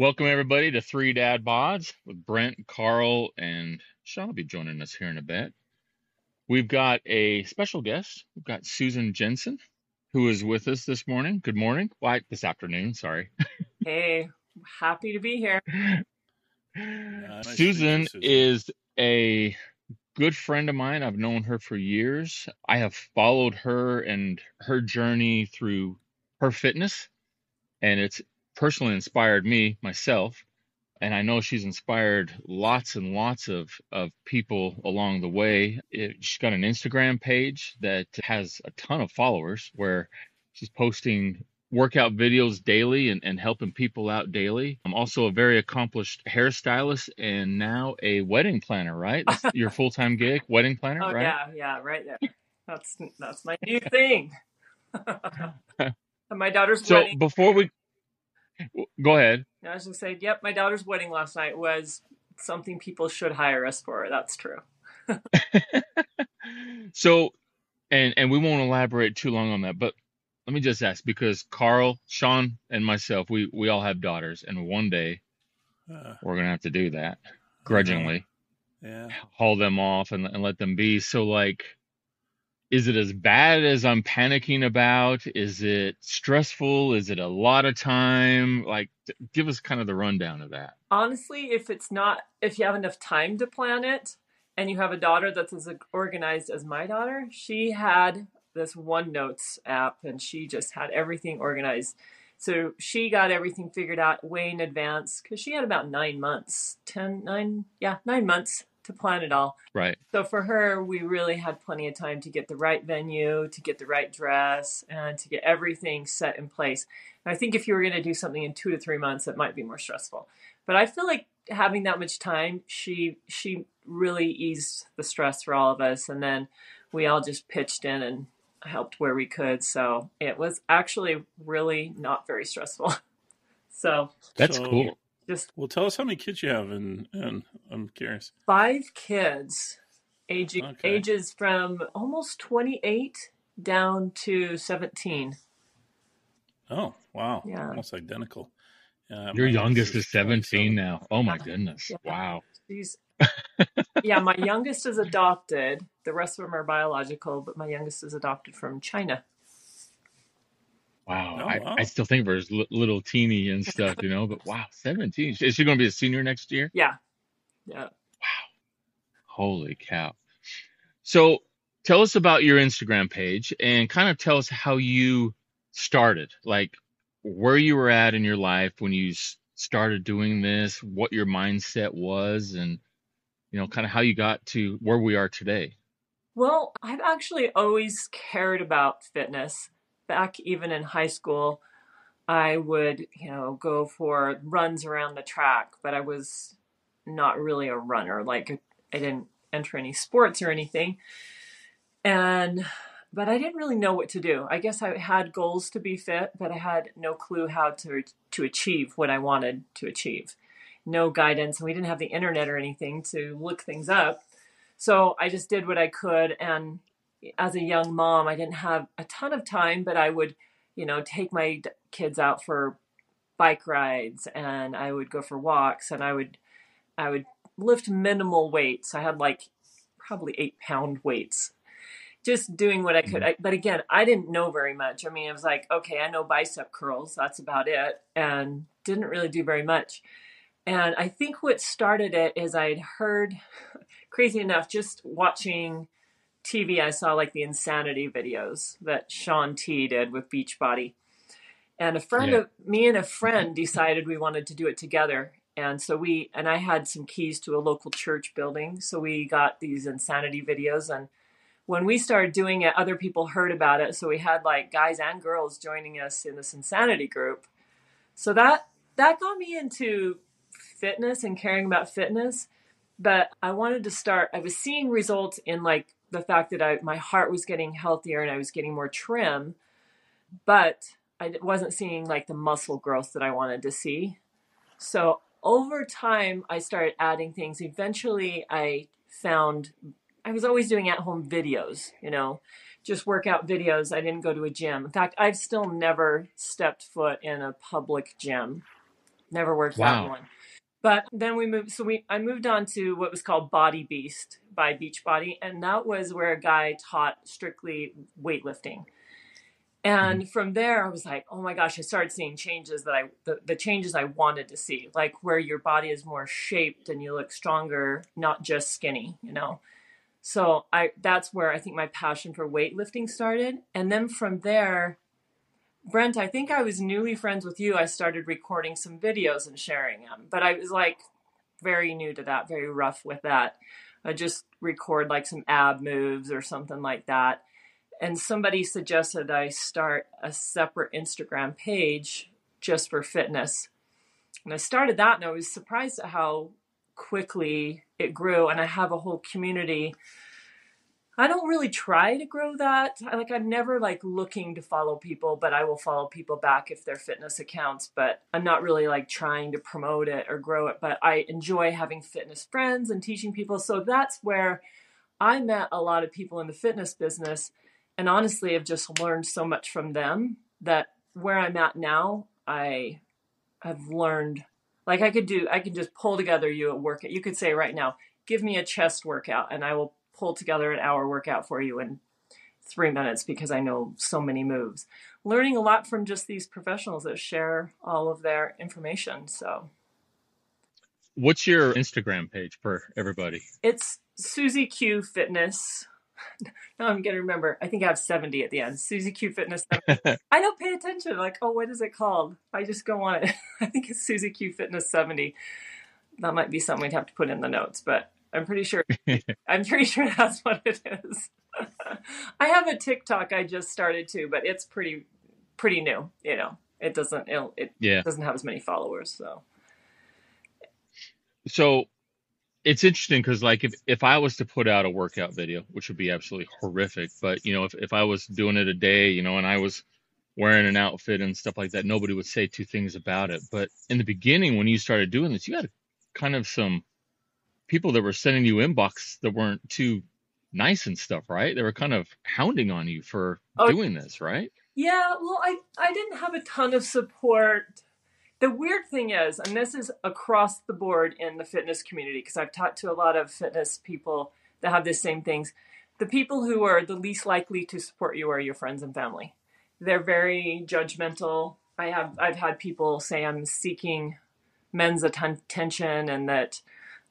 Welcome everybody to Three Dad Bods with Brent, Karl, and Sean will be joining us here in a bit. We've got a special guest. We've got Susan Jensen, who is with us this morning. Good morning. Why this afternoon, sorry. Hey, happy to be here. Nice to meet you, Susan Susan. is a good friend of mine. I've known her for years. I have followed her and her journey through her fitness, and it's personally inspired me myself. And I know she's inspired lots and lots of, of people along the way. It, she's got an Instagram page that has a ton of followers where she's posting workout videos daily and, and helping people out daily. I'm also a very accomplished hairstylist and now a wedding planner, right? That's your full-time gig, wedding planner, Oh right? yeah, yeah, right there. That's that's my new thing. My daughter's So wedding. before we go ahead. I was just say, yep, my daughter's wedding last night was something people should hire us for. That's true. So, and and we won't elaborate too long on that, but let me just ask because Karl, Sean, and myself, we we all have daughters, and one day Uh, we're gonna have to do that grudgingly, Yeah. haul them off and and let them be. So, like, is it as bad as I'm panicking about? Is it stressful? Is it a lot of time? Like, give us kind of the rundown of that. Honestly, if it's not, if you have enough time to plan it, and you have a daughter that's as organized as my daughter, she had this OneNotes app, and she just had everything organized. So she got everything figured out way in advance because she had about nine months, ten, nine, yeah, nine months to plan it all. Right. So for her, we really had plenty of time to get the right venue, to get the right dress, and to get everything set in place. And I think if you were going to do something in two to three months, it might be more stressful. But I feel like having that much time, she she really eased the stress for all of us, and then we all just pitched in and helped where we could. So it was actually really not very stressful. So That's So, cool. Just well, tell us how many kids you have, and and I'm curious. five kids, aging Okay. ages from almost 28 down to 17. Oh, wow, Yeah. almost identical. Yeah, Your youngest is is 17 seven. now. Oh my Yeah. goodness. Yeah. Wow. She's yeah, my youngest is adopted. The rest of them are biological, but my youngest is adopted from China. Wow, Oh, I, I still think of her as li- little teeny and stuff, you know, but wow, 17. Is she going to be a senior next year? Yeah. Yeah. Wow. Holy cow. So tell us about your Instagram page and kind of tell us how you started, like where you were at in your life when you started doing this, what your mindset was, and, you know, kind of how you got to where we are today. Well, I've actually always cared about fitness. Back even in high school, I would, you know, go for runs around the track, but I was not really a runner. Like I didn't enter any sports or anything. And but I didn't really know what to do. I guess I had goals to be fit, but I had no clue how to to achieve what I wanted to achieve. No guidance, and we didn't have the internet or anything to look things up. So I just did what I could and as a young mom, I didn't have a ton of time, but I would, you know, take my kids out for bike rides and I would go for walks and I would I would lift minimal weights. I had like probably eight pound weights, just doing what I could. Mhm. I, but again, I didn't know very much. I mean, it was like, okay, I know bicep curls. That's about it, and didn't really do very much. And I think what started it is I'd heard, crazy enough, just watching TV, I saw like the insanity videos that Shaun T did with Beachbody. And a friend Yeah. of me and a friend decided we wanted to do it together. And so we, and I had some keys to a local church building. So we got these insanity videos. And when we started doing it, other people heard about it. So we had like guys and girls joining us in this insanity group. So that, that got me into fitness and caring about fitness. But I wanted to start, I was seeing results in like the fact that I, my heart was getting healthier and I was getting more trim, but I wasn't seeing like the muscle growth that I wanted to see. So over time, I started adding things. Eventually, I found I was always doing at home videos, you know, just workout videos. I didn't go to a gym. In fact, I've still never stepped foot in a public gym. Never worked wow. out one. But then we moved, so we I moved on to what was called Body Beast by Beachbody, and that was where a guy taught strictly weightlifting. And mm-hmm. from there, I was like, oh my gosh, I started seeing changes that I, the, the changes I wanted to see, like where your body is more shaped and you look stronger, not just skinny, you know? So I, that's where I think my passion for weightlifting started. And then from there, Brent, I think I was newly friends with you. I started recording some videos and sharing them, but I was like very new to that, very rough with that. I just record like some ab moves or something like that. And somebody suggested I start a separate Instagram page just for fitness. And I started that and I was surprised at how quickly it grew. And I have a whole community I don't really try to grow that. I, like I'm never like looking to follow people, but I will follow people back if they're fitness accounts, but I'm not really like trying to promote it or grow it, but I enjoy having fitness friends and teaching people. So that's where I met a lot of people in the fitness business and honestly have just learned so much from them that where I'm at now, I have learned like I could do I can just pull together you a workout. You could say right now, give me a chest workout and I will pull together an hour workout for you in three minutes because I know so many moves. Learning a lot from just these professionals that share all of their information. So, what's your Instagram page for everybody? It's Susie Q Fitness. now I'm gonna remember. I think I have 70 at the end. Susie Q Fitness. I don't pay attention. Like, oh, what is it called? I just go on it. I think it's Susie Q Fitness 70. That might be something we'd have to put in the notes, but I'm pretty sure. I'm pretty sure that's what it is. I have a TikTok I just started too, but it's pretty pretty new. You know, it doesn't it, it yeah. doesn't have as many followers. So, so it's interesting because like if if I was to put out a workout video, which would be absolutely horrific, but you know if if I was doing it a day, you know, and I was wearing an outfit and stuff like that, nobody would say two things about it. But in the beginning, when you started doing this, you had kind of some people that were sending you inbox that weren't too nice and stuff, right? They were kind of hounding on you for oh, doing this, right? Yeah, well, I I didn't have a ton of support. The weird thing is, and this is across the board in the fitness community, because I've talked to a lot of fitness people that have the same things. The people who are the least likely to support you are your friends and family. They're very judgmental. I have I've had people say I'm seeking men's attention and that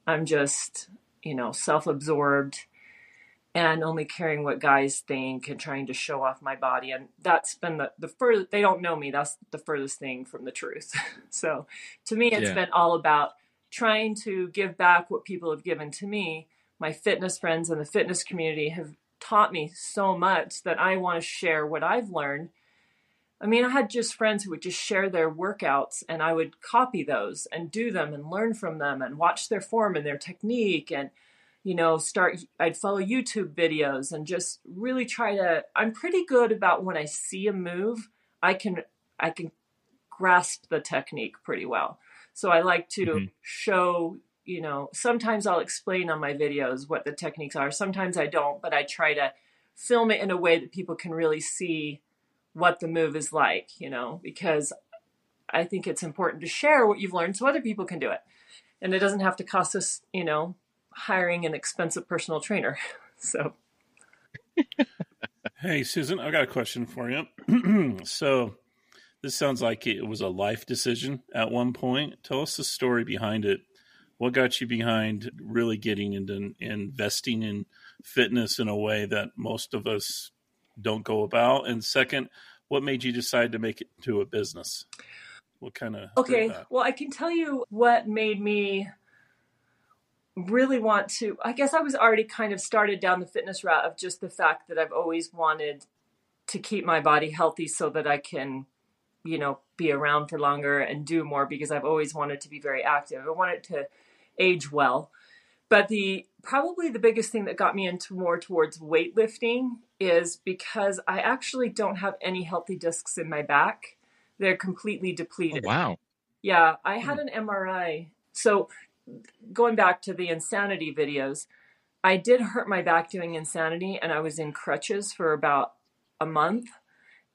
I'm just, you know, self absorbed and only caring what guys think and trying to show off my body. And that's been the, the further, they don't know me. That's the furthest thing from the truth. so to me, it's yeah. been all about trying to give back what people have given to me. My fitness friends and the fitness community have taught me so much that I want to share what I've learned I mean, I had just friends who would just share their workouts and I would copy those and do them and learn from them and watch their form and their technique and, you know, start, I'd follow YouTube videos and just really try to, I'm pretty good about when I see a move, I can, I can grasp the technique pretty well. So I like to mm-hmm. show, you know, sometimes I'll explain on my videos what the techniques are. Sometimes I don't, but I try to film it in a way that people can really see what the move is like, you know, because I think it's important to share what you've learned so other people can do it. And it doesn't have to cost us, you know, hiring an expensive personal trainer. So Hey Susan, I've got a question for you. so this sounds like it was a life decision at one point. Tell us the story behind it. What got you behind really getting into investing in fitness in a way that most of us don't go about? And second, what made you decide to make it into a business? What kind of Okay, well, I can tell you what made me really want to I guess I was already kind of started down the fitness route of just the fact that I've always wanted to keep my body healthy so that I can you know be around for longer and do more because I've always wanted to be very active. I wanted to age well. But the probably the biggest thing that got me into more towards weightlifting is because I actually don't have any healthy discs in my back. They're completely depleted. Oh, wow. Yeah, I had hmm. an MRI. So going back to the insanity videos, I did hurt my back doing insanity and I was in crutches for about a month.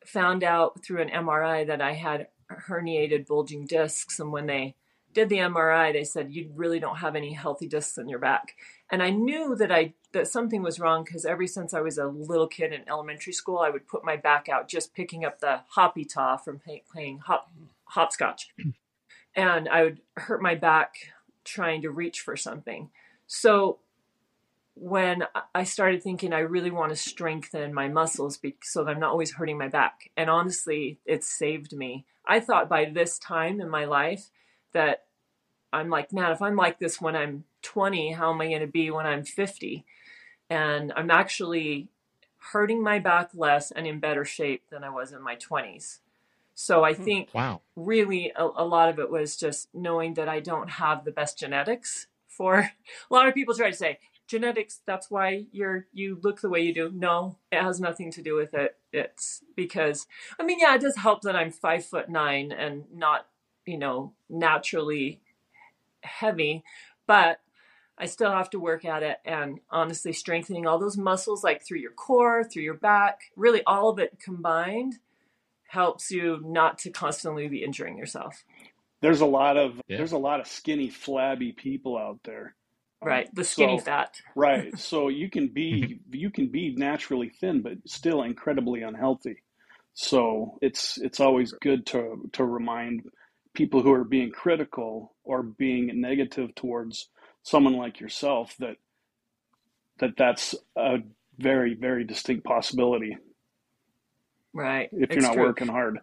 Found out through an MRI that I had herniated bulging discs and when they did the MRI, they said you really don't have any healthy discs in your back. And I knew that I that something was wrong because ever since I was a little kid in elementary school, I would put my back out just picking up the hoppy taw from playing hop hopscotch, and I would hurt my back trying to reach for something. So when I started thinking I really want to strengthen my muscles so that I'm not always hurting my back, and honestly, it saved me. I thought by this time in my life that I'm like, man, if I'm like this when I'm 20, how am I going to be when I'm 50? And I'm actually hurting my back less and in better shape than I was in my 20s. So I hmm. think wow. really a, a, lot of it was just knowing that I don't have the best genetics for a lot of people try to say genetics that's why you're you look the way you do. No, it has nothing to do with it. It's because I mean yeah, it does help that I'm five foot nine and not, you know, naturally heavy, but I still have to work at it and honestly strengthening all those muscles like through your core, through your back, really all of it combined helps you not to constantly be injuring yourself. There's a lot of yeah. there's a lot of skinny flabby people out there. Um, right, the skinny so, fat. right. So you can be you can be naturally thin but still incredibly unhealthy. So it's it's always good to to remind people who are being critical or being negative towards someone like yourself that that that's a very very distinct possibility. Right. If you're not true. working hard.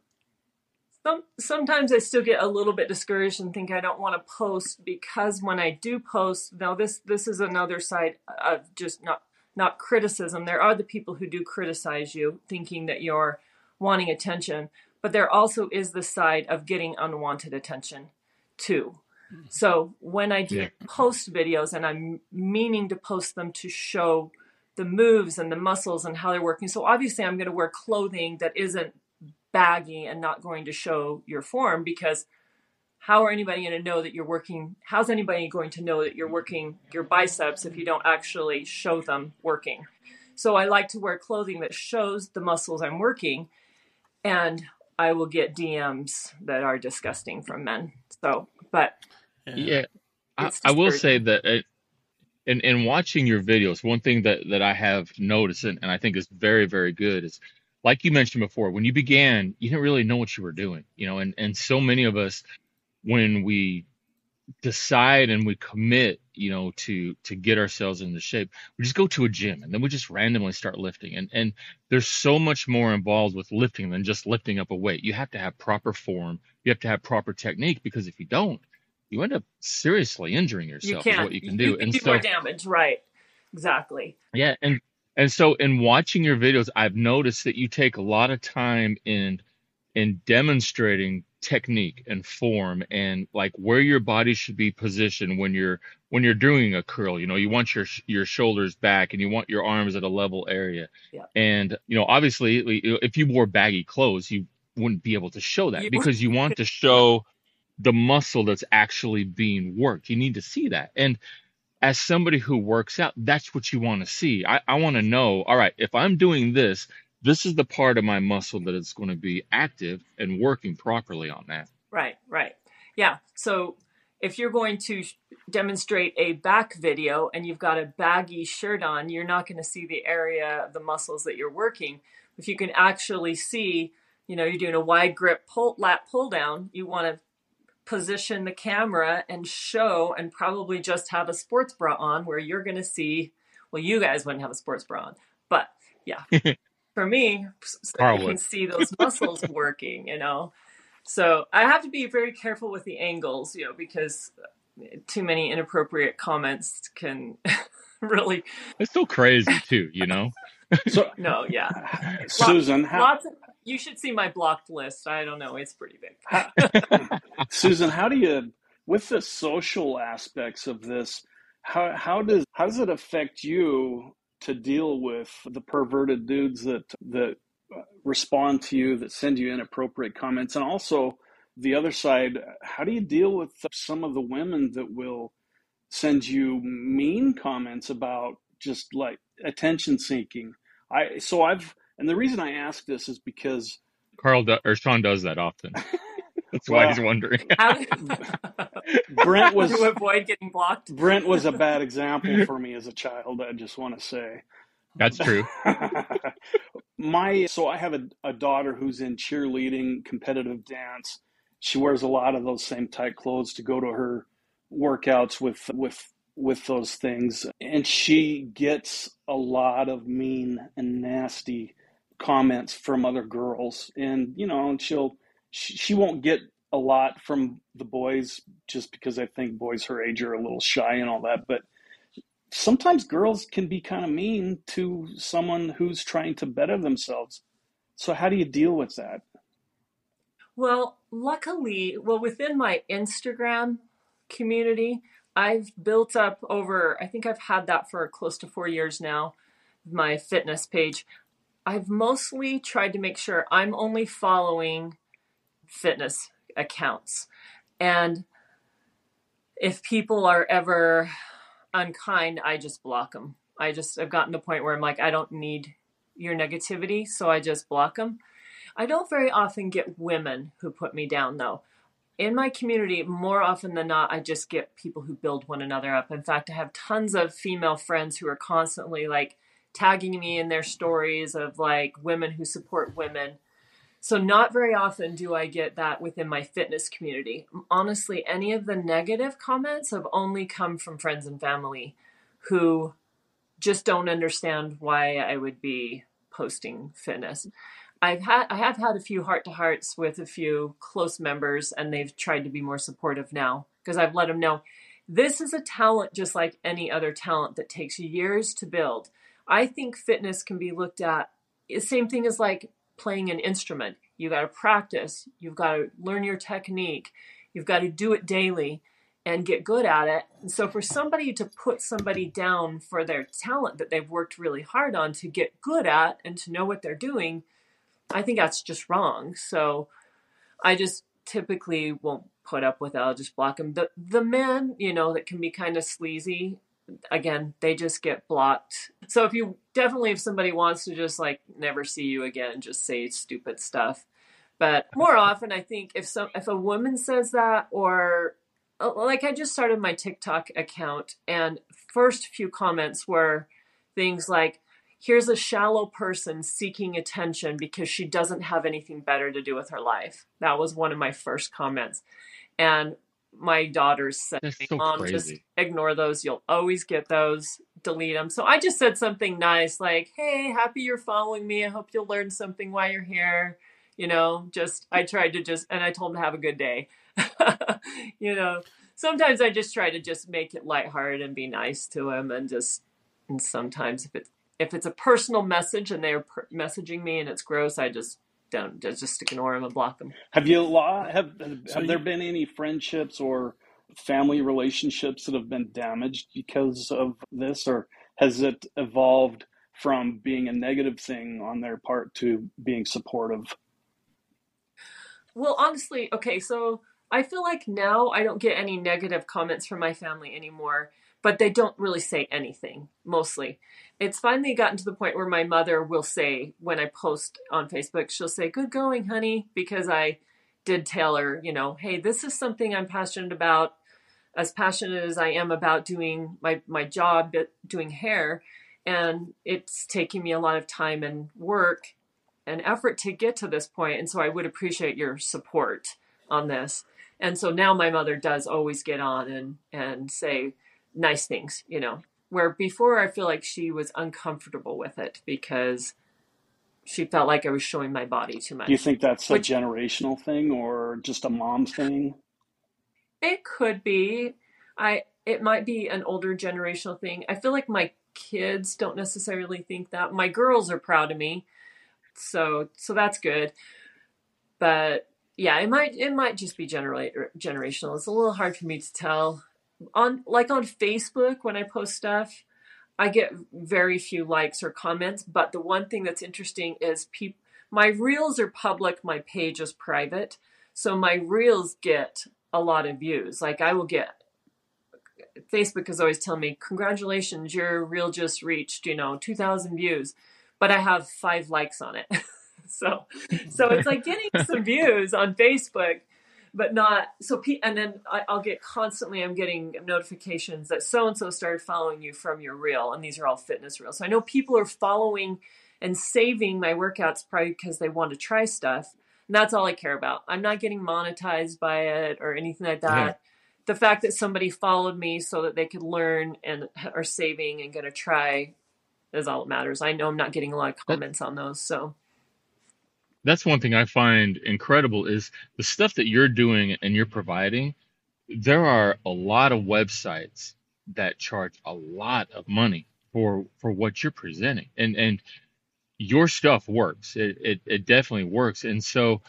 Some, sometimes i still get a little bit discouraged and think i don't want to post because when i do post now this this is another side of just not not criticism. There are the people who do criticize you thinking that you're wanting attention but there also is the side of getting unwanted attention too. So when I do yeah. post videos and I'm meaning to post them to show the moves and the muscles and how they're working. So obviously I'm going to wear clothing that isn't baggy and not going to show your form because how are anybody going to know that you're working how's anybody going to know that you're working your biceps if you don't actually show them working so i like to wear clothing that shows the muscles i'm working and I will get DMs that are disgusting from men. So, but yeah, I, I, will say that it, in in watching your videos, one thing that that I have noticed and, and I think is very very good is like you mentioned before, when you began, you didn't really know what you were doing, you know, and and so many of us when we decide and we commit you know to to get ourselves into shape we just go to a gym and then we just randomly start lifting. And and there's so much more involved with lifting than just lifting up a weight. You have to have proper form. You have to have proper technique because if you don't you end up seriously injuring yourself you can. what you can do. you can and do so, more damage right. Exactly. Yeah and and so in watching your videos i've noticed that you take a lot of time in in demonstrating technique and form and like where your body should be positioned when you're when you're doing a curl. You know you want your your shoulders back and you want your arms at a level area. Yeah. and you know obviously if you wore baggy clothes you wouldn't be able to show that because you want to show the muscle that's actually being worked. You need to see that. And as somebody who works out that's what you want to see. I, I want to know all right if i'm doing this this is the part of my muscle that is going to be active and working properly on that. Right, right. Yeah. So if you're going to demonstrate a back video and you've got a baggy shirt on, you're not going to see the area of the muscles that you're working. If you can actually see, you know, you're doing a wide grip pull lat pull down, you want to position the camera and show and probably just have a sports bra on where you're going to see well you guys wouldn't have a sports bra on but yeah for me so you can see those muscles working you know? So i have to be very careful with the angles you know because uh, too many inappropriate comments can really it's so crazy too you know? So no yeah. Susan lots, how... lots of, you should see my blocked list. I don't know. It's pretty big. Susan how do you with the social aspects of this how how does how does it affect you to deal with the perverted dudes that that respond to you that send you inappropriate comments. And also the other side how do you deal with some of the women that will send you mean comments about just like attention seeking? I so i've and the reason i ask this is because karl do, or sean does that often that's well, why he's wondering Brent was to avoid getting blocked. Brent was a bad example for me as a child. I just want to say. That's true. My so I have a, a daughter who's in cheerleading, competitive dance. She wears a lot of those same tight clothes to go to her workouts with with with those things, and she gets a lot of mean and nasty comments from other girls, and you know and she'll she, she won't get a lot from the boys just because I think boys her age are a little shy and all that, but sometimes girls can be kind of mean to someone who's trying to better themselves. So how do you deal with that? Well, luckily, well, within my Instagram community, I've built up over, I think I've had that for close to four years now, my fitness page. I've mostly tried to make sure I'm only following fitness accounts. And if people are ever unkind, I just block them. I just, I've gotten to the point where I'm like, I don't need your negativity, so I just block them. I don't very often get women who put me down though. In my community, more often than not, I just get people who build one another up. In fact, I have tons of female friends who are constantly like tagging me in their stories of like women who support women. So, not very often do I get that within my fitness community. Honestly, any of the negative comments have only come from friends and family who just don't understand why I would be posting fitness. I've had I have had a few heart to hearts with a few close members, and they've tried to be more supportive now because I've let them know this is a talent just like any other talent that takes years to build. I think fitness can be looked at the same thing as like playing an instrument. You got to practice. You've got to learn your technique. You've got to do it daily and get good at it. And so for somebody to put somebody down for their talent that they've worked really hard on to get good at and to know what they're doing I think that's just wrong. So I just typically won't put up with it. I'll just block them. The the men, you know, that can be kind of sleazy. Again, they just get blocked. So if you definitely if somebody wants to just like never see you again, just say stupid stuff. But more often, I think if some if a woman says that, or uh, like I just started my TikTok account, and first few comments were things like, here's a shallow person seeking attention because she doesn't have anything better to do with her life. That was one of my first comments. And my daughters said, so Mom, crazy. just ignore those. You'll always get those. Delete them. So I just said something nice like, Hey, happy you're following me. I hope you'll learn something while you're here. You know, just, I tried to just, and I told them to have a good day. you know, sometimes I just try to just make it lighthearted and be nice to them and just, and sometimes if it's if it's a personal message and they're per- messaging me and it's gross, I just don't just ignore them and block them. Have you have have, so have you, there been any friendships or family relationships that have been damaged because of this, or has it evolved from being a negative thing on their part to being supportive? Well, honestly, okay, so I feel like now I don't get any negative comments from my family anymore but they don't really say anything mostly. It's finally gotten to the point where my mother will say, when I post on Facebook, she'll say, Good going, honey, because I did tell her, you know, hey, this is something I'm passionate about, as passionate as I am about doing my, my job, doing hair. And it's taking me a lot of time and work and effort to get to this point. And so I would appreciate your support on this. And so now my mother does always get on and, and say, nice things, you know. Where before I feel like she was uncomfortable with it because she felt like I was showing my body too much. Do you think that's Which, a generational thing or just a mom thing? It could be. I it might be an older generational thing. I feel like my kids don't necessarily think that. My girls are proud of me. So so that's good. But yeah, it might it might just be generational. It's a little hard for me to tell on like on Facebook when I post stuff, I get very few likes or comments. But the one thing that's interesting is people. My reels are public. My page is private. So my reels get a lot of views. Like I will get. Facebook is always telling me, "Congratulations, your reel just reached you know 2,000 views," but I have five likes on it. so, so it's like getting some views on Facebook but not so. And then I, will get constantly. I'm getting notifications that so and so started following you from your reel, and these are all fitness reels. So I know people are following and saving my workouts probably because they want to try stuff. And that's all I care about. I'm not getting monetized by it or anything like that. Yeah. The fact that somebody followed me so that they could learn and are saving and going to try is all that matters. I know I'm not getting a lot of comments that, on those, so that's one thing I find incredible is the stuff that you're doing and you're providing. There are a lot of websites that charge a lot of money for for what you're presenting, and and your stuff works. It it, it definitely works, and so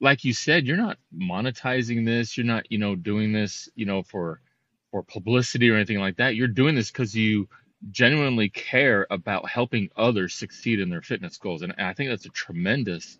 like you said, you're not monetizing this. You're not you know doing this you know for for publicity or anything like that. You're doing this because you genuinely care about helping others succeed in their fitness goals, and I think that's a tremendous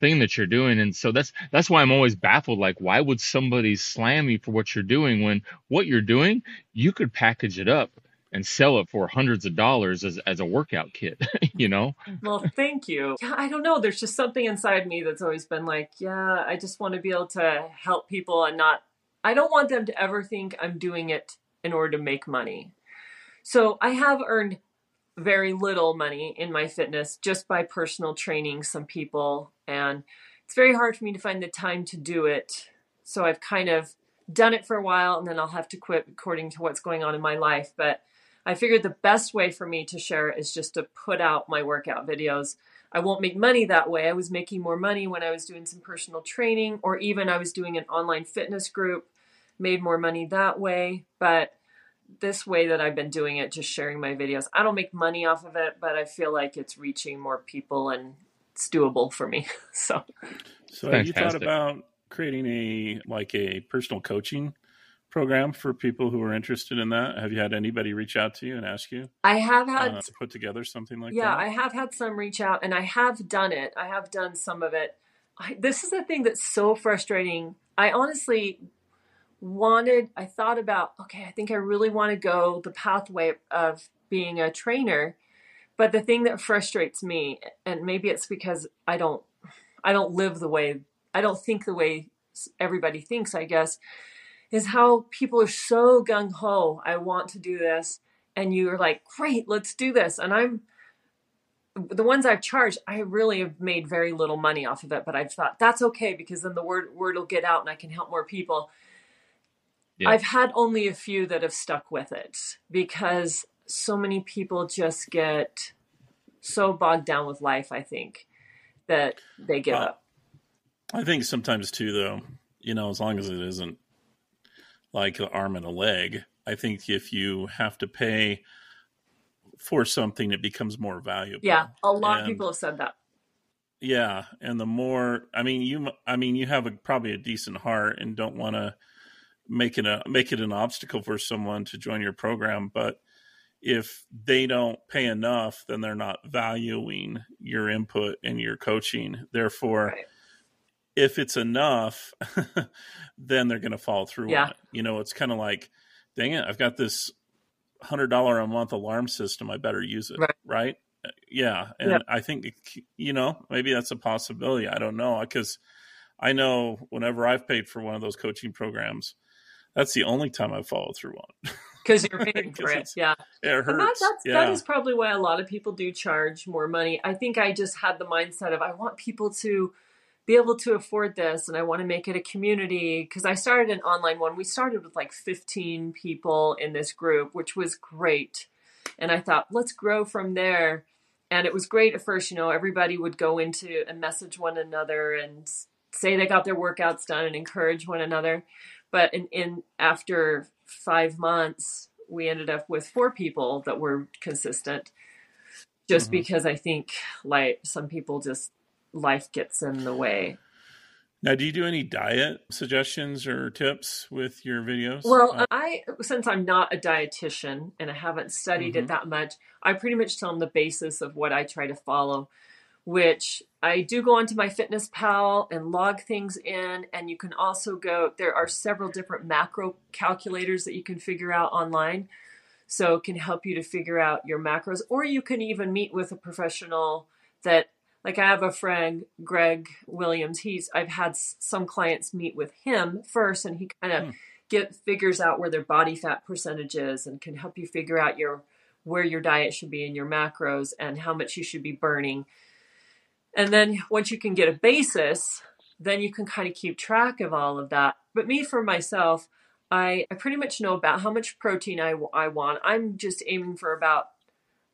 thing that you're doing. And so that's that's why i'm always baffled. Like why would somebody slam you for what you're doing when what you're doing you could package it up and sell it for hundreds of dollars as, as a workout kit you know? Well thank you. Yeah i don't know. There's just something inside me that's always been like yeah i just want to be able to help people and not i don't want them to ever think i'm doing it in order to make money. So i have earned very little money in my fitness just by personal training some people. And it's very hard for me to find the time to do it. So i've kind of done it for a while and then i'll have to quit according to what's going on in my life. But i figured the best way for me to share is just to put out my workout videos. I won't make money that way. I was making more money when i was doing some personal training or even i was doing an online fitness group made more money that way. But this way that I've been doing it, just sharing my videos. I don't make money off of it, but I feel like it's reaching more people and it's doable for me. so, so have you thought about creating a like a personal coaching program for people who are interested in that? Have you had anybody reach out to you and ask you? I have had uh, to put together something like yeah, that. Yeah, I have had some reach out, and I have done it. I have done some of it. I, this is the thing that's so frustrating. I honestly wanted, I thought about, okay, I think I really want to go the pathway of being a trainer. But the thing that frustrates me, and maybe it's because I don't, I don't live the way, I don't think the way everybody thinks, I guess, is how people are so gung ho. I want to do this. And you're like, great, let's do this. And I'm, the ones I've charged, I really have made very little money off of it, but I've thought that's okay because then the word word will get out and I can help more people. Yeah. I've had only a few that have stuck with it because so many people just get so bogged down with life, I think, that they give up. I think sometimes too, though, you know, as long as it isn't like an arm and a leg, I think if you have to pay for something, it becomes more valuable. Yeah, a lot and, of people have said that. Yeah, and the more, I mean, you, I mean, you have a, probably a decent heart and don't want to make it a make it an obstacle for someone to join your program but if they don't pay enough then they're not valuing your input and your coaching therefore right. if it's enough then they're going to follow through yeah. on it you know it's kind of like dang it i've got this hundred dollar a month alarm system i better use it right, right? Uh, yeah and i think you know maybe that's a possibility i don't know because i know whenever i've paid for one of those coaching programs that's the only time I follow through on. Because you're paying for it, yeah. It hurts. That, yeah. that is probably why a lot of people do charge more money. I think I just had the mindset of I want people to be able to afford this and I want to make it a community because I started an online one. We started with like 15 people in this group, which was great. And I thought, let's grow from there. And it was great at first, you know, everybody would go into and message one another and say they got their workouts done and encourage one another. But in, in after five months, we ended up with four people that were consistent. Just mm-hmm. because I think like some people just life gets in the way. Now, do you do any diet suggestions or tips with your videos? Well, uh, I since I'm not a dietitian and I haven't studied mm-hmm. it that much, I pretty much tell them the basis of what I try to follow which I do go onto my Fitness Pal and log things in. And you can also go, there are several different macro calculators that you can figure out online. So it can help you to figure out your macros, or you can even meet with a professional that like I have a friend, Greg Williams. He's I've had some clients meet with him first, and he kind of hmm. get figures out where their body fat percentage is, and can help you figure out your where your diet should be and your macros and how much you should be burning. And then once you can get a basis, then you can kind of keep track of all of that. But me for myself, I, I pretty much know about how much protein I, I want. I'm just aiming for about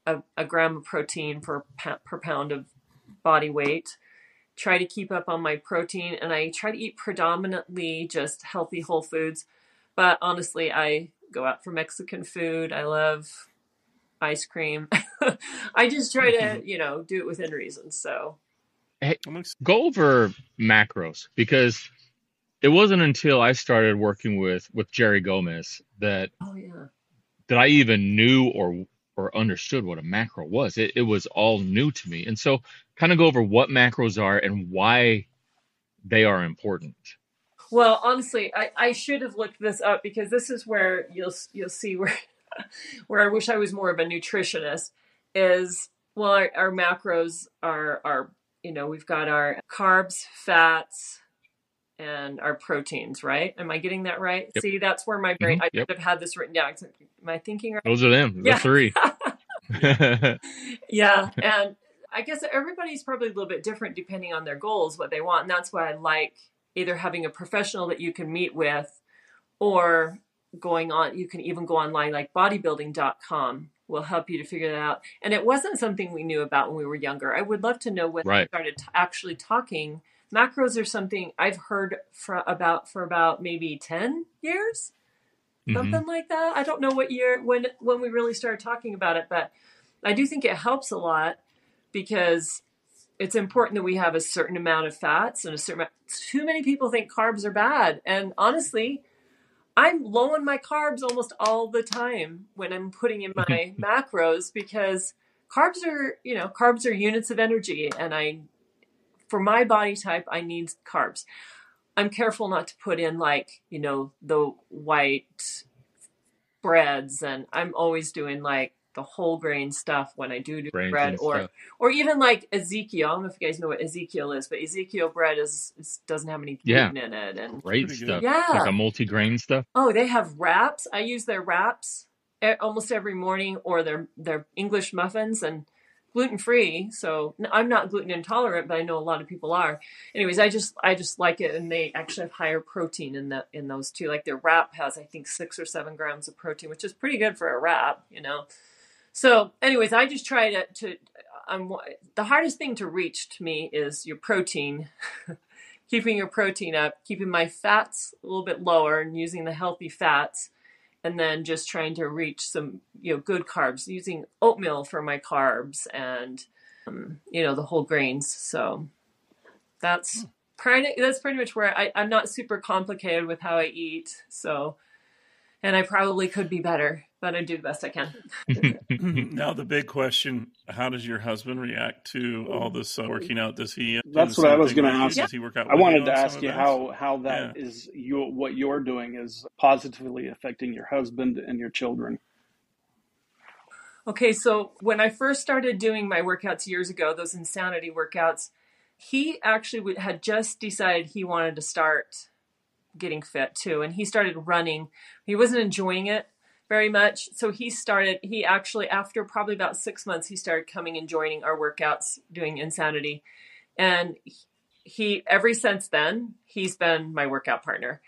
a, a gram of protein per, per pound of body weight. Try to keep up on my protein, and I try to eat predominantly just healthy whole foods. But honestly, I go out for Mexican food. I love ice cream. I just try to, mm-hmm. you know, do it within reason. So, hey, go over macros because it wasn't until I started working with with Jerry Gomez that oh yeah that I even knew or or understood what a macro was. It, it was all new to me. And so kind of go over what macros are and why they are important. Well, honestly, I, I should have looked this up because this is where you'll you'll see where where I wish I was more of a nutritionist is well our, our macros are are you know we've got our carbs, fats, and our proteins, right? Am I getting that right? Yep. See, that's where my brain, mm-hmm. I yep. have had this written down. Am I thinking right? Those are them, the yeah. three. yeah. And I guess everybody's probably a little bit different depending on their goals, what they want. And that's why I like either having a professional that you can meet with or going on, you can even go online like bodybuilding.com will help you to figure that out. And it wasn't something we knew about when we were younger. I would love to know when right. we started t- actually talking – macros are something I've heard for about for about maybe 10 years. Mm-hmm. Something like that. I don't know what year when when we really started talking about it, but I do think it helps a lot because it's important that we have a certain amount of fats and a certain amount, too many people think carbs are bad and honestly i'm low on my carbs almost all the time when i'm putting in my macros because carbs are you know carbs are units of energy and i for my body type, I need carbs. I'm careful not to put in like, you know, the white breads and I'm always doing like the whole grain stuff when I do do Grains bread or stuff. or even like Ezekiel. I don't know if you guys know what Ezekiel is, but Ezekiel bread is, is doesn't have any gluten yeah. in it and great stuff. Yeah, like a multi-grain stuff. Oh, they have wraps. I use their wraps almost every morning or their their English muffins and gluten free, so I'm not gluten intolerant, but I know a lot of people are. Anyways, I just I just like it, and they actually have higher protein in that in those too. Like their wrap has, I think, six or seven grams of protein, which is pretty good for a wrap, you know. So, anyways, I just try to to I'm the hardest thing to reach to me is your protein. keeping your protein up, keeping my fats a little bit lower, and using the healthy fats and then just trying to reach some you know good carbs using oatmeal for my carbs and um, you know the whole grains so that's hmm. pretty that's pretty much where I, i'm not super complicated with how i eat so and i probably could be better but I do the best I can. now the big question: How does your husband react to all this uh, working out? Does he? That's what I was going to ask. Does he work out? I wanted to ask you how how that yeah. is you what you're doing is positively affecting your husband and your children. Okay, so when I first started doing my workouts years ago, those insanity workouts, he actually had just decided he wanted to start getting fit too, and he started running. He wasn't enjoying it very much. So he started, he actually, after probably about six months, he started coming and joining our workouts, doing Insanity. And he, ever since then, he's been my workout partner.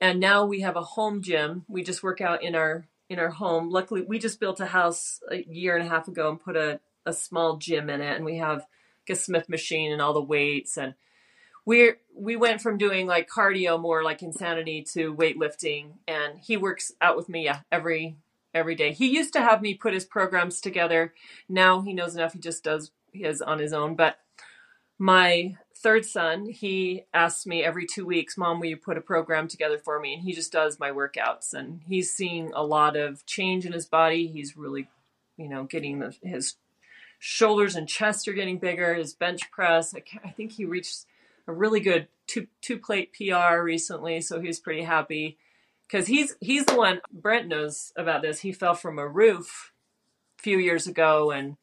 And now we have a home gym. We just work out in our in our home. Luckily, we just built a house a year and a half ago and put a, a small gym in it. And we have a Smith machine and all the weights and we we went from doing like cardio more like insanity to weightlifting and he works out with me yeah, every every day. He used to have me put his programs together. Now he knows enough he just does his on his own. But my third son he asks me every two weeks mom will you put a program together for me? And he just does my workouts and he's seeing a lot of change in his body. He's really you know getting the, his shoulders and chest are getting bigger. His bench press I, I think he reached a really good two two plate PR recently, so he's pretty happy because he's he's the one Brent knows about this. He fell from a roof a few years ago and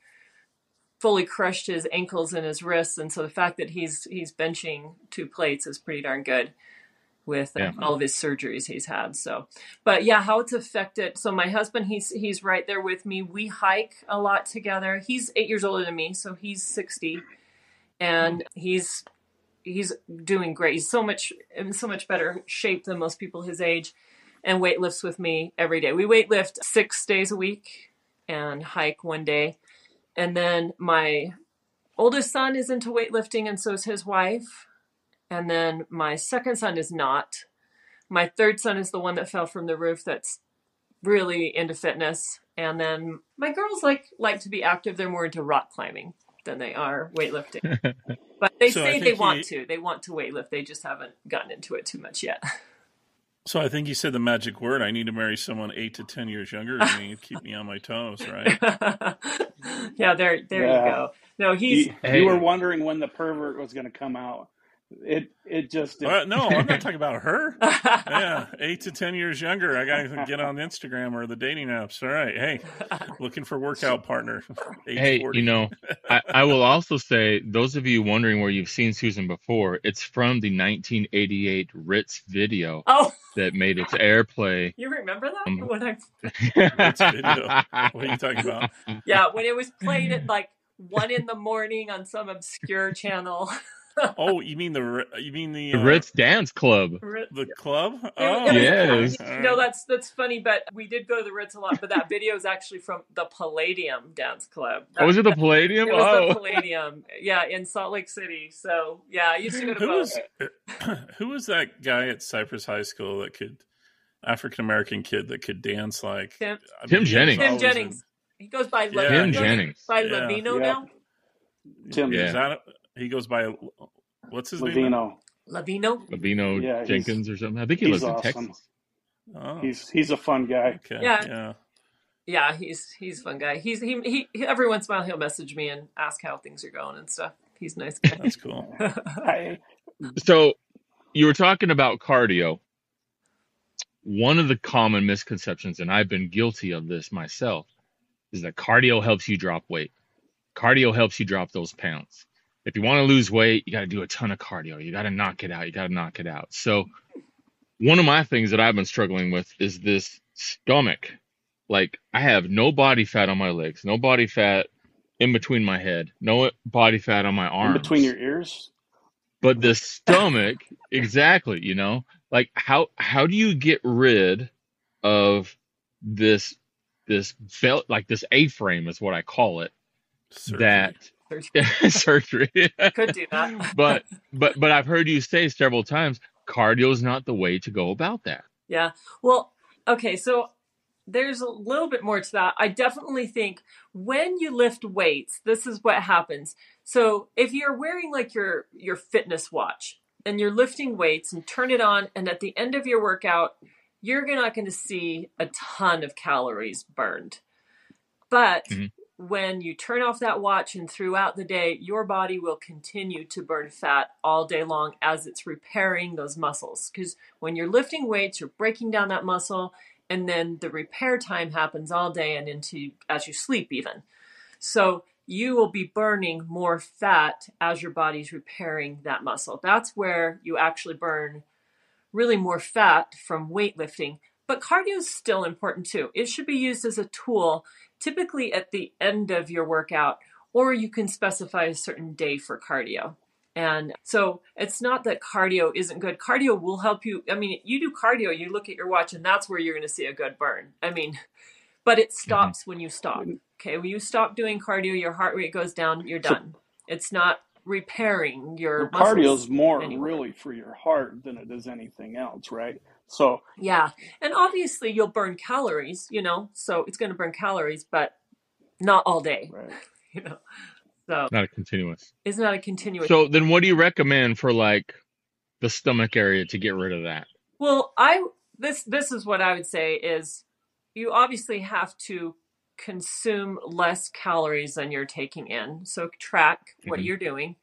fully crushed his ankles and his wrists, and so the fact that he's he's benching two plates is pretty darn good with uh, Yeah. all of his surgeries he's had. So, but yeah, how it's affected. So my husband, he's he's right there with me. We hike a lot together. He's eight years older than me, so he's sixty, and he's he's doing great. He's so much in so much better shape than most people his age, and weight lifts with me every day. We weight lift six days a week and hike one day, and then my oldest son is into weightlifting, and so is his wife. And then my second son is not. My third son is the one that fell from the roof that's really into fitness. And then my girls like like to be active. They're more into rock climbing than they are weightlifting. But they So say they think want you- to. They want to weightlift. They just haven't gotten into it too much yet. So I think you said the magic word. I need to marry someone eight to ten years younger than me to keep me on my toes, right? yeah, there there Yeah. you go. No, he's You, Hey. you were wondering when the pervert was going to come out. It it just Uh, no, I'm not talking about her. Yeah, eight to ten years younger. I got to get on Instagram or the dating apps. All right, hey, looking for workout partner. Hey, you know, I, I will also say, those of you wondering where you've seen Susan before, it's from the 1988 Ritz video Oh, that made its airplay. you remember that? Um, when I Ritz video. What are you talking about? Yeah, when it was played at like one in the morning on some obscure channel. Oh, you mean the you mean the The uh, Ritz Dance Club. the club? Oh, Yes. All right. No, that's that's funny, but we did go to the Ritz a lot. But that video is actually from the Palladium Dance Club. Oh, was it the Palladium? It was Oh, the Palladium, yeah, in Salt Lake City. So yeah, I used to go to Who both. was who was that guy at Cypress High School that could African American kid that could dance like Tim- I Tim Jennings. Tim always Jennings. He goes by Yeah, Lavino. Tim Jennings. By Yeah. Lavino Yeah. now. Tim Yeah. Is that he goes by what's his name? Lavino. Lavino. Lavino Yeah, Jenkins or something. I think he he's lives in. Texas. Oh, He's he's a fun guy. okay. Yeah. yeah. Yeah, he's he's a fun guy. He's he, he he every once in a while he'll message me and ask how things are going and stuff. He's a nice guy. That's cool. I, So you were talking about cardio. One of the common misconceptions, and I've been guilty of this myself, is that cardio helps you drop weight. Cardio helps you drop those pounds. If you want to lose weight, you got to do a ton of cardio. You got to knock it out. You got to knock it out. So, one of my things that I've been struggling with is this stomach. Like, I have no body fat on my legs, no body fat in between my head, no body fat on my in arms between your ears. but the stomach exactly you know like how how do you get rid of this this belt like this a-frame is what i call it Surgery. that surgery Could do that. but but but i've heard you say several times cardio is not the way to go about that Yeah. Well, okay, so there's a little bit more to that. I definitely think when you lift weights, this is what happens. So if you're wearing like your your fitness watch and you're lifting weights and turn it on and at the end of your workout, you're not going to see a ton of calories burned. But Mhm. When you turn off that watch and throughout the day, your body will continue to burn fat all day long as it's repairing those muscles. Because when you're lifting weights, you're breaking down that muscle, and then the repair time happens all day and into as you sleep, even. So you will be burning more fat as your body's repairing that muscle. That's where you actually burn really more fat from weightlifting. But cardio is still important too. It should be used as a tool, typically at the end of your workout, or you can specify a certain day for cardio. And so it's not that cardio isn't good. Cardio will help you. I mean, you do cardio, you look at your watch, and that's where you're going to see a good burn. I mean, but it mm-hmm. stops when you stop. Mm-hmm. Okay, when you stop doing cardio, your heart rate goes down, you're So- done. It's not repairing your Well, muscles cardio's more really for your heart than it is anything else, right? So Yeah. And obviously you'll burn calories, you know, so it's going to burn calories, but not all day, right. you know. So not a continuous it's not a continuous. so then what do you recommend for like the stomach area to get rid of that well, I this this is what I would say is you obviously have to consume less calories than you're taking in. So track what Mhm. you're doing.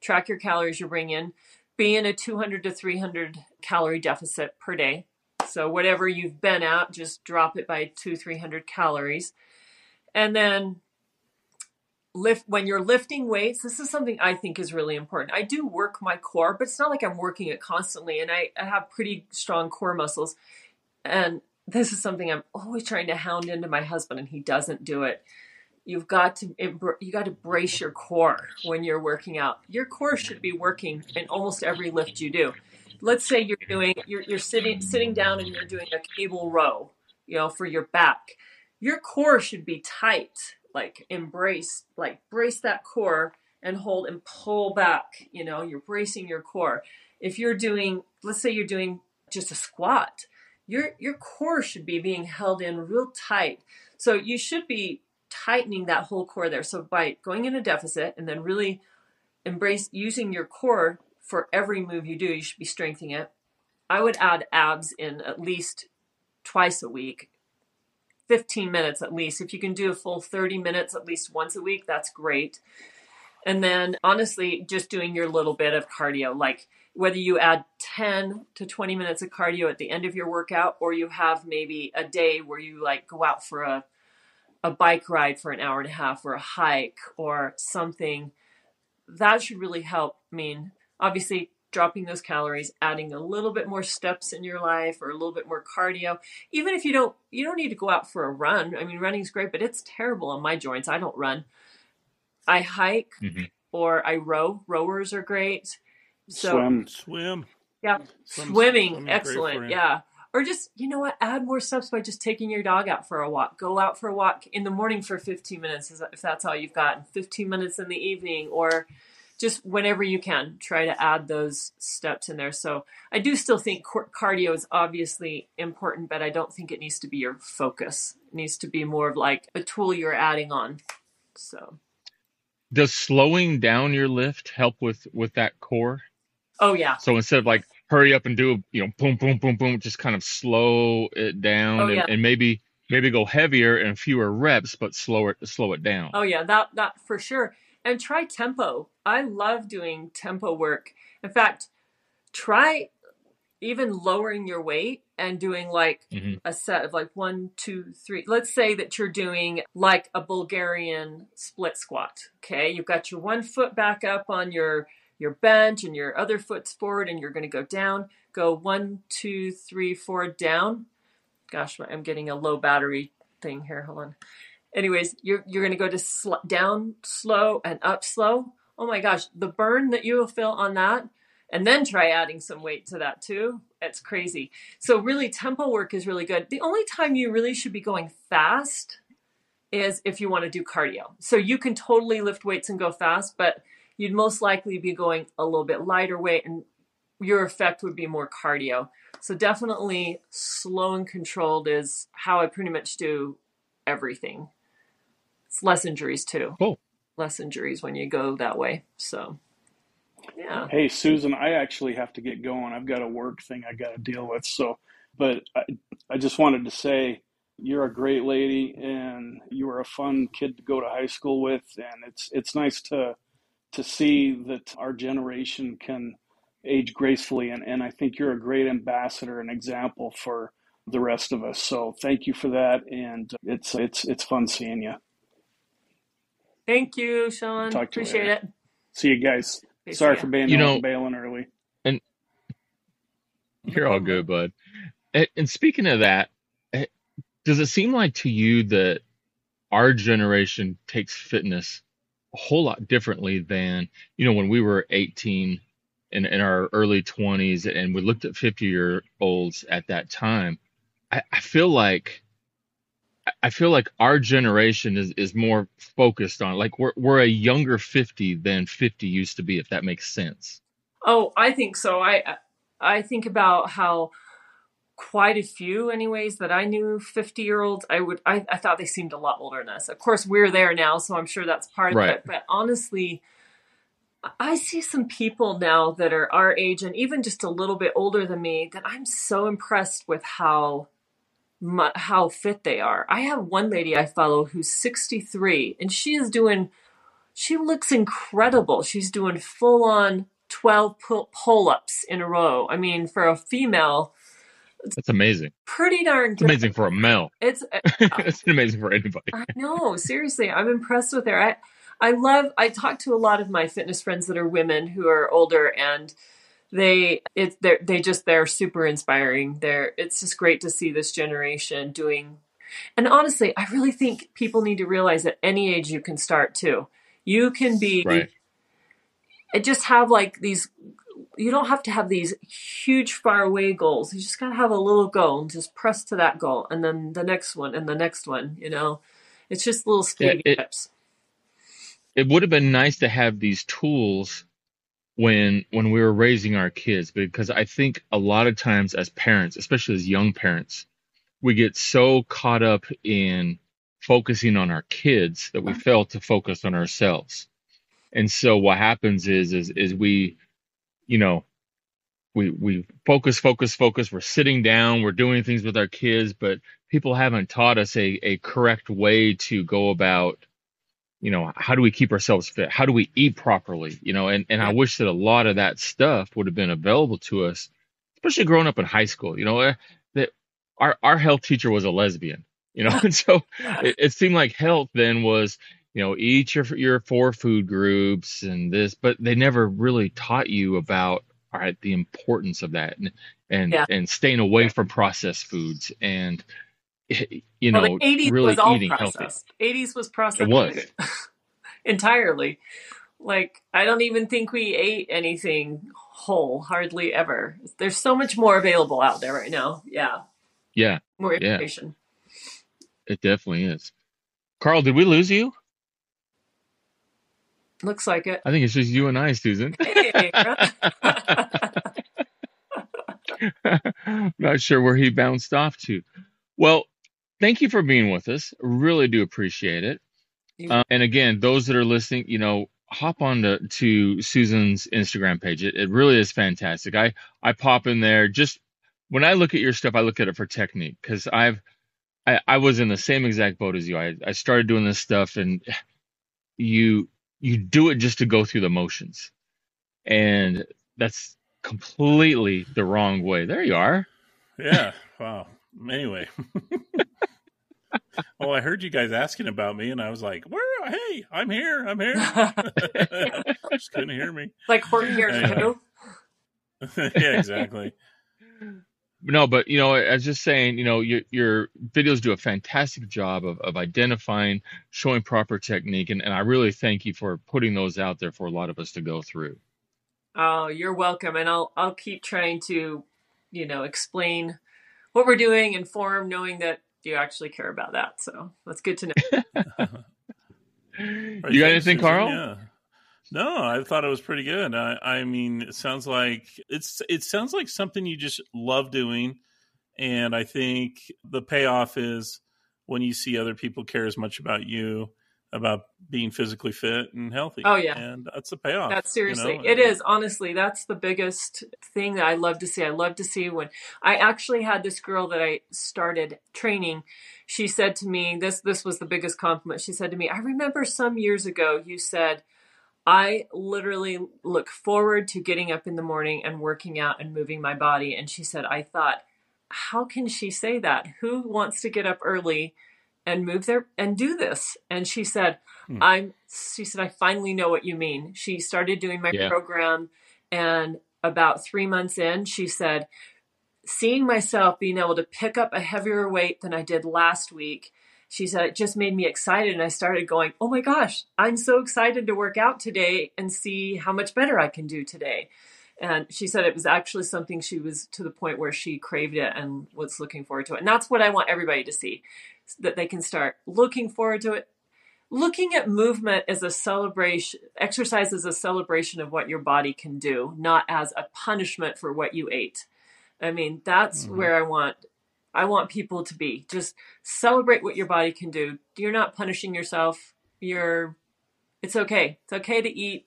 Track your calories you bring in. Be in a 200 to 300 calorie deficit per day. So whatever you've been at, just drop it by two, 300 calories. And then lift when you're lifting weights this is something i think is really important i do work my core but it's not like i'm working it constantly and i, I have pretty strong core muscles and this is something i'm always trying to hound into my husband and he doesn't do it you've got to you got to brace your core when you're working out. Your core should be working in almost every lift you do. Let's say you're doing you're, you're sitting sitting down and you're doing a cable row you know for your back. Your core should be tight like embrace like brace that core and hold and pull back you know you're bracing your core. If you're doing let's say you're doing just a squat your your core should be being held in real tight. So you should be tightening that whole core there so by going in a deficit and then really embrace using your core for every move you do you should be strengthening it i would add abs in at least twice a week 15 minutes at least. If you can do a full 30 minutes at least once a week, that's great. And then honestly, just doing your little bit of cardio, like whether you add 10 to 20 minutes of cardio at the end of your workout, or you have maybe a day where you like go out for a, a bike ride for an hour and a half or a hike or something, that should really help. I mean, obviously, dropping those calories, adding a little bit more steps in your life or a little bit more cardio. Even if you don't you don't need to go out for a run. I mean, running's great, but it's terrible on my joints. I don't run. I hike mm-hmm. or I row. Rowers are great. So swim, swim. Yeah, Swim, swimming, excellent. Yeah. Or just, you know what, add more steps by just taking your dog out for a walk. Go out for a walk in the morning for 15 minutes if that's all you've got, 15 minutes in the evening, or just whenever you can try to add those steps in there. So i do still think cardio is obviously important but i don't think it needs to be your focus. It needs to be more of like a tool you're adding on so. Does slowing down your lift help with with that core? Oh yeah. So instead of like hurry up and do you know boom boom boom boom just kind of slow it down oh, and, yeah. and maybe maybe go heavier and fewer reps but slow it slow it down oh yeah that that for sure and try tempo. I love doing tempo work. In fact, try even lowering your weight and doing like mm-hmm. a set of like one, two, three. Let's say that you're doing like a Bulgarian split squat. Okay. You've got your one foot back up on your your bench and your other foot's forward and you're going to go down. Go one, two, three, four, down. Gosh, I'm getting a low battery thing here. Hold on anyways, you're you're gonna go to sl- down slow and up slow. Oh my gosh, the burn that you will feel on that, and then try adding some weight to that too. It's crazy. So really, tempo work is really good. The only time you really should be going fast is if you want to do cardio. So you can totally lift weights and go fast, but you'd most likely be going a little bit lighter weight, and your effect would be more cardio. So definitely slow and controlled is how I pretty much do everything it's less injuries too. Cool. Less injuries when you go that way. So, yeah. Hey, Susan, I actually have to get going. I've got a work thing I got to deal with. So, but I, I just wanted to say you're a great lady and you were a fun kid to go to high school with. And it's, it's nice to, to see that our generation can age gracefully. And, and I think you're a great ambassador and example for the rest of us. So thank you for that. And it's, it's, it's fun seeing you. Thank you, Sean. Talk to Appreciate you it. See you guys. Sorry for being you know, bailing early. And you're all good, bud. And speaking of that, eh, does it seem like to you that our generation takes fitness a whole lot differently than you know when we were 18 in, in our early 20s and we looked at 50 year olds at that time I, I feel like I feel like our generation is, is more focused on like we're we're a younger 50 than 50 used to be if that makes sense. Oh, I think so. I I think about how quite a few anyways that I knew 50 year olds I would I, I thought they seemed a lot older than us. Of course we're there now so I'm sure that's part of it but honestly I see some people now that are our age and even just a little bit older than me that I'm so impressed with how how fit they are. I have one lady I follow who's 63 and she is doing, she looks incredible. She's doing full on 12 pull ups in a row. I mean, for a female, that's amazing. Pretty darn good. It's amazing for a male. It's uh, it's amazing for anybody. I know. Seriously, I'm impressed with her. I I love. I talk to a lot of my fitness friends that are women who are older, and they it they they just they're super inspiring. They're it's just great to see this generation doing. And honestly, I really think people need to realize at any age you can start too. You can be Right. just have like these you don't have to have these huge far away goals. You just gotta have a little goal and just press to that goal and then the next one and the next one, you know. It's just little Yeah, baby it steps. it would have been nice to have these tools when when we were raising our kids because I think a lot of times as parents, especially as young parents, we get so caught up in focusing on our kids that we fail to focus on ourselves. And so what happens is is is we, you know, we we focus, focus, focus. We're sitting down, we're doing things with our kids, but people haven't taught us a, a correct way to go about, you know, how do we keep ourselves fit? How do we eat properly? You know, and, and I wish that a lot of that stuff would have been available to us, especially growing up in high school. You know, eh, that our our health teacher was a lesbian, you know, and so it, it seemed like health then was, you know, eat your your four food groups and this, but they never really taught you about all right the importance of that and and Yeah. and staying away from processed foods and you Well, know the 80s really was all eating healthy. processed. 80s was processed. It was. entirely. Like, I don't even think we ate anything whole, hardly ever. There's so much more available out there right now. Yeah, Yeah, more yeah, information. it definitely is. Karl, did we lose you? Looks like it. I think it's just you and I, Susan. Hey, Not sure where he bounced off to. Well, thank you for being with us. Really do appreciate it. Um, and again, those that are listening, you know, hop on to, to Susan's Instagram page. It, it really is fantastic. I, I pop in there just when I look at your stuff, I look at it for technique because I've, I, I was in the same exact boat as you. I, I started doing this stuff and you, you do it just to go through the motions. And that's completely the wrong way. There you are. Yeah. Wow. Anyway. oh, I heard you guys asking about me, and I was like, "Where? Hey, I'm here. I'm here." Just couldn't hear me. like Horton Hears Anyway. Who. yeah, exactly. No, but you know, I was just saying, you know, your your videos do a fantastic job of, of identifying, showing proper technique, and, and I really thank you for putting those out there for a lot of us to go through. Oh, you're welcome. And I'll I'll keep trying to, you know, explain what we're doing, inform, knowing that you actually care about that. So that's good to know. You got anything, Karl? Yeah. No, I thought it was pretty good. I, I mean, it sounds like it's it sounds like something you just love doing, and I think the payoff is when you see other people care as much about you about being physically fit and healthy. Oh, yeah. and that's the payoff. That's seriously, know? it is honestly. That's the biggest thing that I love to see. I love to see when I actually had this girl that I started training. She said to me, "This this was the biggest compliment." She said to me, "I remember some years ago you said." I literally look forward to getting up in the morning and working out and moving my body. And she said, I thought, how can she say that? Who wants to get up early and move there and do this? And she said, Hmm. I'm, she said, I finally know what you mean. She started doing my Yeah. program. And about three months in, she said, seeing myself being able to pick up a heavier weight than I did last week she said it just made me excited and i started going oh my gosh i'm so excited to work out today and see how much better i can do today. And she said it was actually something she was to the point where she craved it and was looking forward to it. And that's what i want everybody to see that they can start looking forward to it. Looking at movement as a celebration exercise as a celebration of what your body can do not as a punishment for what you ate. I mean that's Mhm. where i want i want people to be. Just celebrate what your body can do. You're not punishing yourself. You're it's okay. It's okay to eat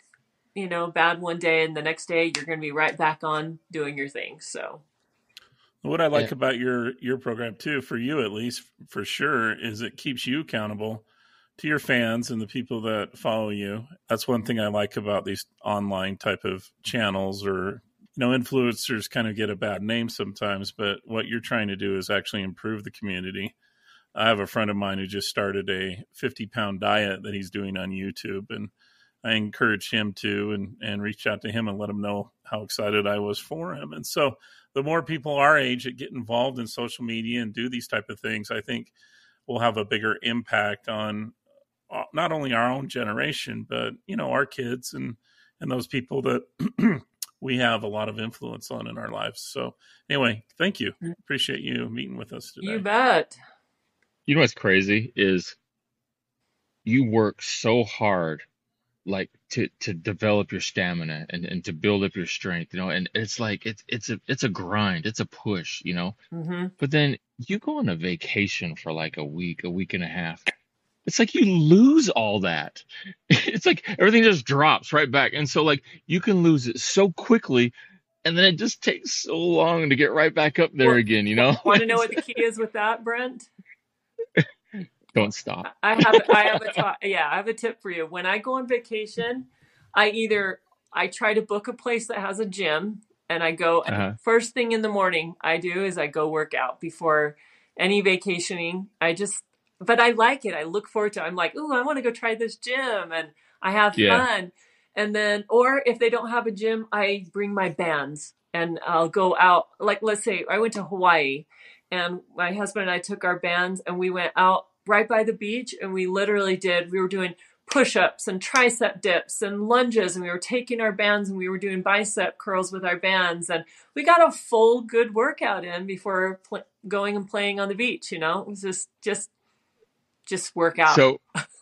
you know bad one day and the next day you're going to be right back on doing your thing so. What I like Yeah. about your your program too, for you at least, for sure, is it keeps you accountable to your fans and the people that follow you. That's one thing I like about these online type of channels or you know influencers kind of get a bad name sometimes, but what you're trying to do is actually improve the community. I have a friend of mine who just started a 50 pound diet that he's doing on YouTube. And I encourage him to and, and reached out to him and let him know how excited I was for him. And so the more people our age that get involved in social media and do these type of things, I think will have a bigger impact on uh, not only our own generation, but you know our kids and and those people that we have a lot of influence on in our lives. So anyway, thank you. Mm. Appreciate you meeting with us today. You bet. You know what's crazy is you work so hard like to to develop your stamina and and to build up your strength you know and it's like it's it's a it's a grind it's a push you know mm-hmm. but then you go on a vacation for like a week a week and a half it's like you lose all that it's like everything just drops right back and so like you can lose it so quickly and then it just takes so long to get right back up there well, again you know want to know what the key is with that brent don't stop. I have I have a t- yeah, I have a tip for you. When I go on vacation, I either I try to book a place that has a gym and I go uh-huh. first thing in the morning I do is I go work out before any vacationing. I just but I like it. I look forward to it. I'm like, "Ooh, I want to go try this gym." And I have yeah. fun. And then or if they don't have a gym, I bring my bands and I'll go out. Like let's say I went to Hawaii and my husband and I took our bands and we went out right by the beach and we literally did we were doing push-ups and tricep dips and lunges and we were taking our bands and we were doing bicep curls with our bands and we got a full good workout in before pl- going and playing on the beach you know it was just just just work out so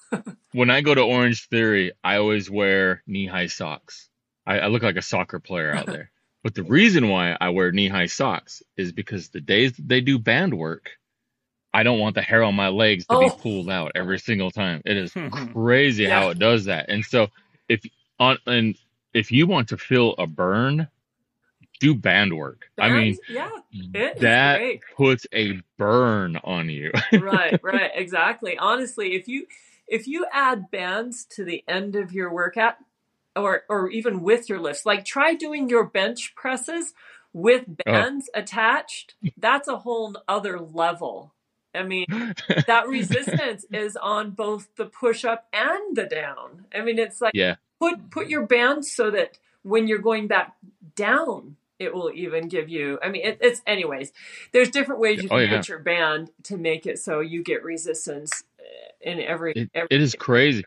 when i go to Orangetheory i always wear knee-high socks I, I look like a soccer player out there but the reason why i wear knee-high socks is because the days that they do band work I don't want the hair on my legs to oh. be pulled out every single time. It is hmm. crazy yeah. how it does that. And so if on and if you want to feel a burn, do band work. I mean, yeah, that puts a burn on you. right, right, exactly. Honestly, if you if you add bands to the end of your workout or or even with your lifts, like try doing your bench presses with oh. bands oh. attached. That's a whole other level I mean, that resistance is on both the push up and the down. I mean, it's like yeah. put put your bands so that when you're going back down, it will even give you. I mean, it, it's anyways. There's different ways you oh, can oh, yeah. put your band to make it so you get resistance eh, in every. It, every it is crazy.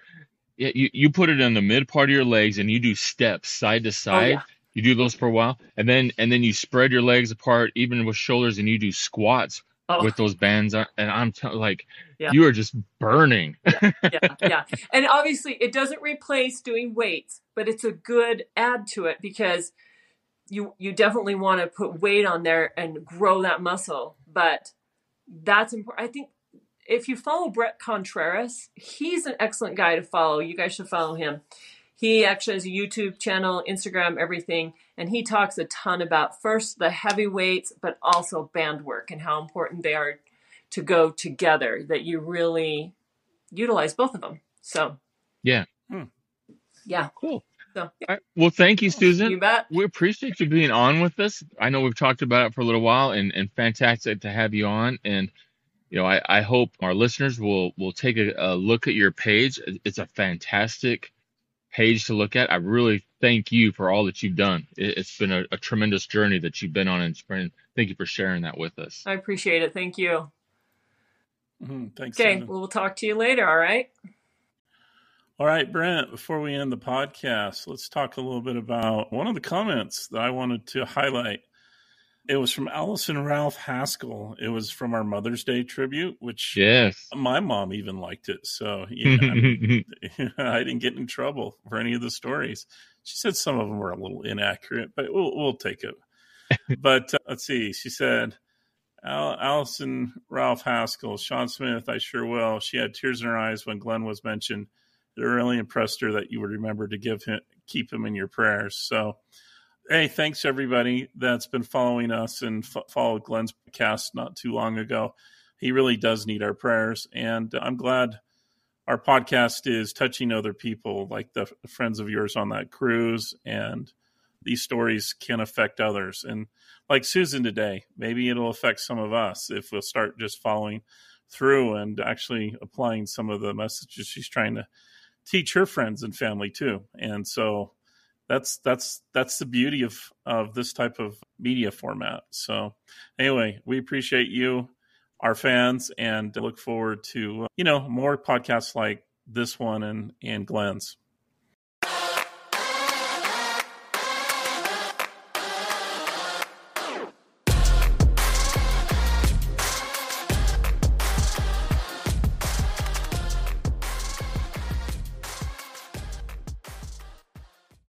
Yeah, you, you put it in the mid part of your legs and you do steps side to side. Oh, yeah. You do those for a while, and then and then you spread your legs apart, even with shoulders, and you do squats oh. with those bands and i'm t- like yeah. you are just burning yeah, yeah yeah and obviously it doesn't replace doing weights but it's a good add to it because you you definitely want to put weight on there and grow that muscle but that's important i think if you follow Bret Contreras, he's an excellent guy to follow. You guys should follow him. He actually has a YouTube channel, Instagram, everything, and he talks a ton about first the heavy weights, but also band work and how important they are to go together. That you really utilize both of them. So, yeah, hmm. yeah, cool. So, right. Well, thank you, Susan. You bet. We appreciate you being on with us. I know we've talked about it for a little while, and, and fantastic to have you on. And you know, I, I hope our listeners will will take a, a look at your page. It's a fantastic page to look at. I really thank you for all that you've done. It, has been a, a, tremendous journey that you've been on, and thank you for sharing that with us. I appreciate it. Thank you. Mm-hmm. Thanks. Okay, well, we'll talk to you later. All right. All right, Brent, before we end the podcast, let's talk a little bit about one of the comments that I wanted to highlight. It was from Allison Ralph Haskell. It was from our Mother's Day tribute, which yes, my mom even liked it. So yeah, I didn't get in trouble for any of the stories. She said some of them were a little inaccurate, but we'll we'll take it. but uh, let's see. She said, Al- Allison Ralph Haskell, Sean Smith, I sure will. She had tears in her eyes when Glenn was mentioned. It really impressed her that you would remember to give him keep him in your prayers. So Hey, thanks everybody that's been following us and f- followed Glenn's cast not too long ago. He really does need our prayers, and I'm glad our podcast is touching other people, like the friends of yours on that cruise, and these stories can affect others. And like Susan today, maybe it'll affect some of us if we'll start just following through and actually applying some of the messages she's trying to teach her friends and family too. And so that's that's that's the beauty of of this type of media format. So anyway, we appreciate you, our fans, and look forward to you know more podcasts like this one and and Glenn's.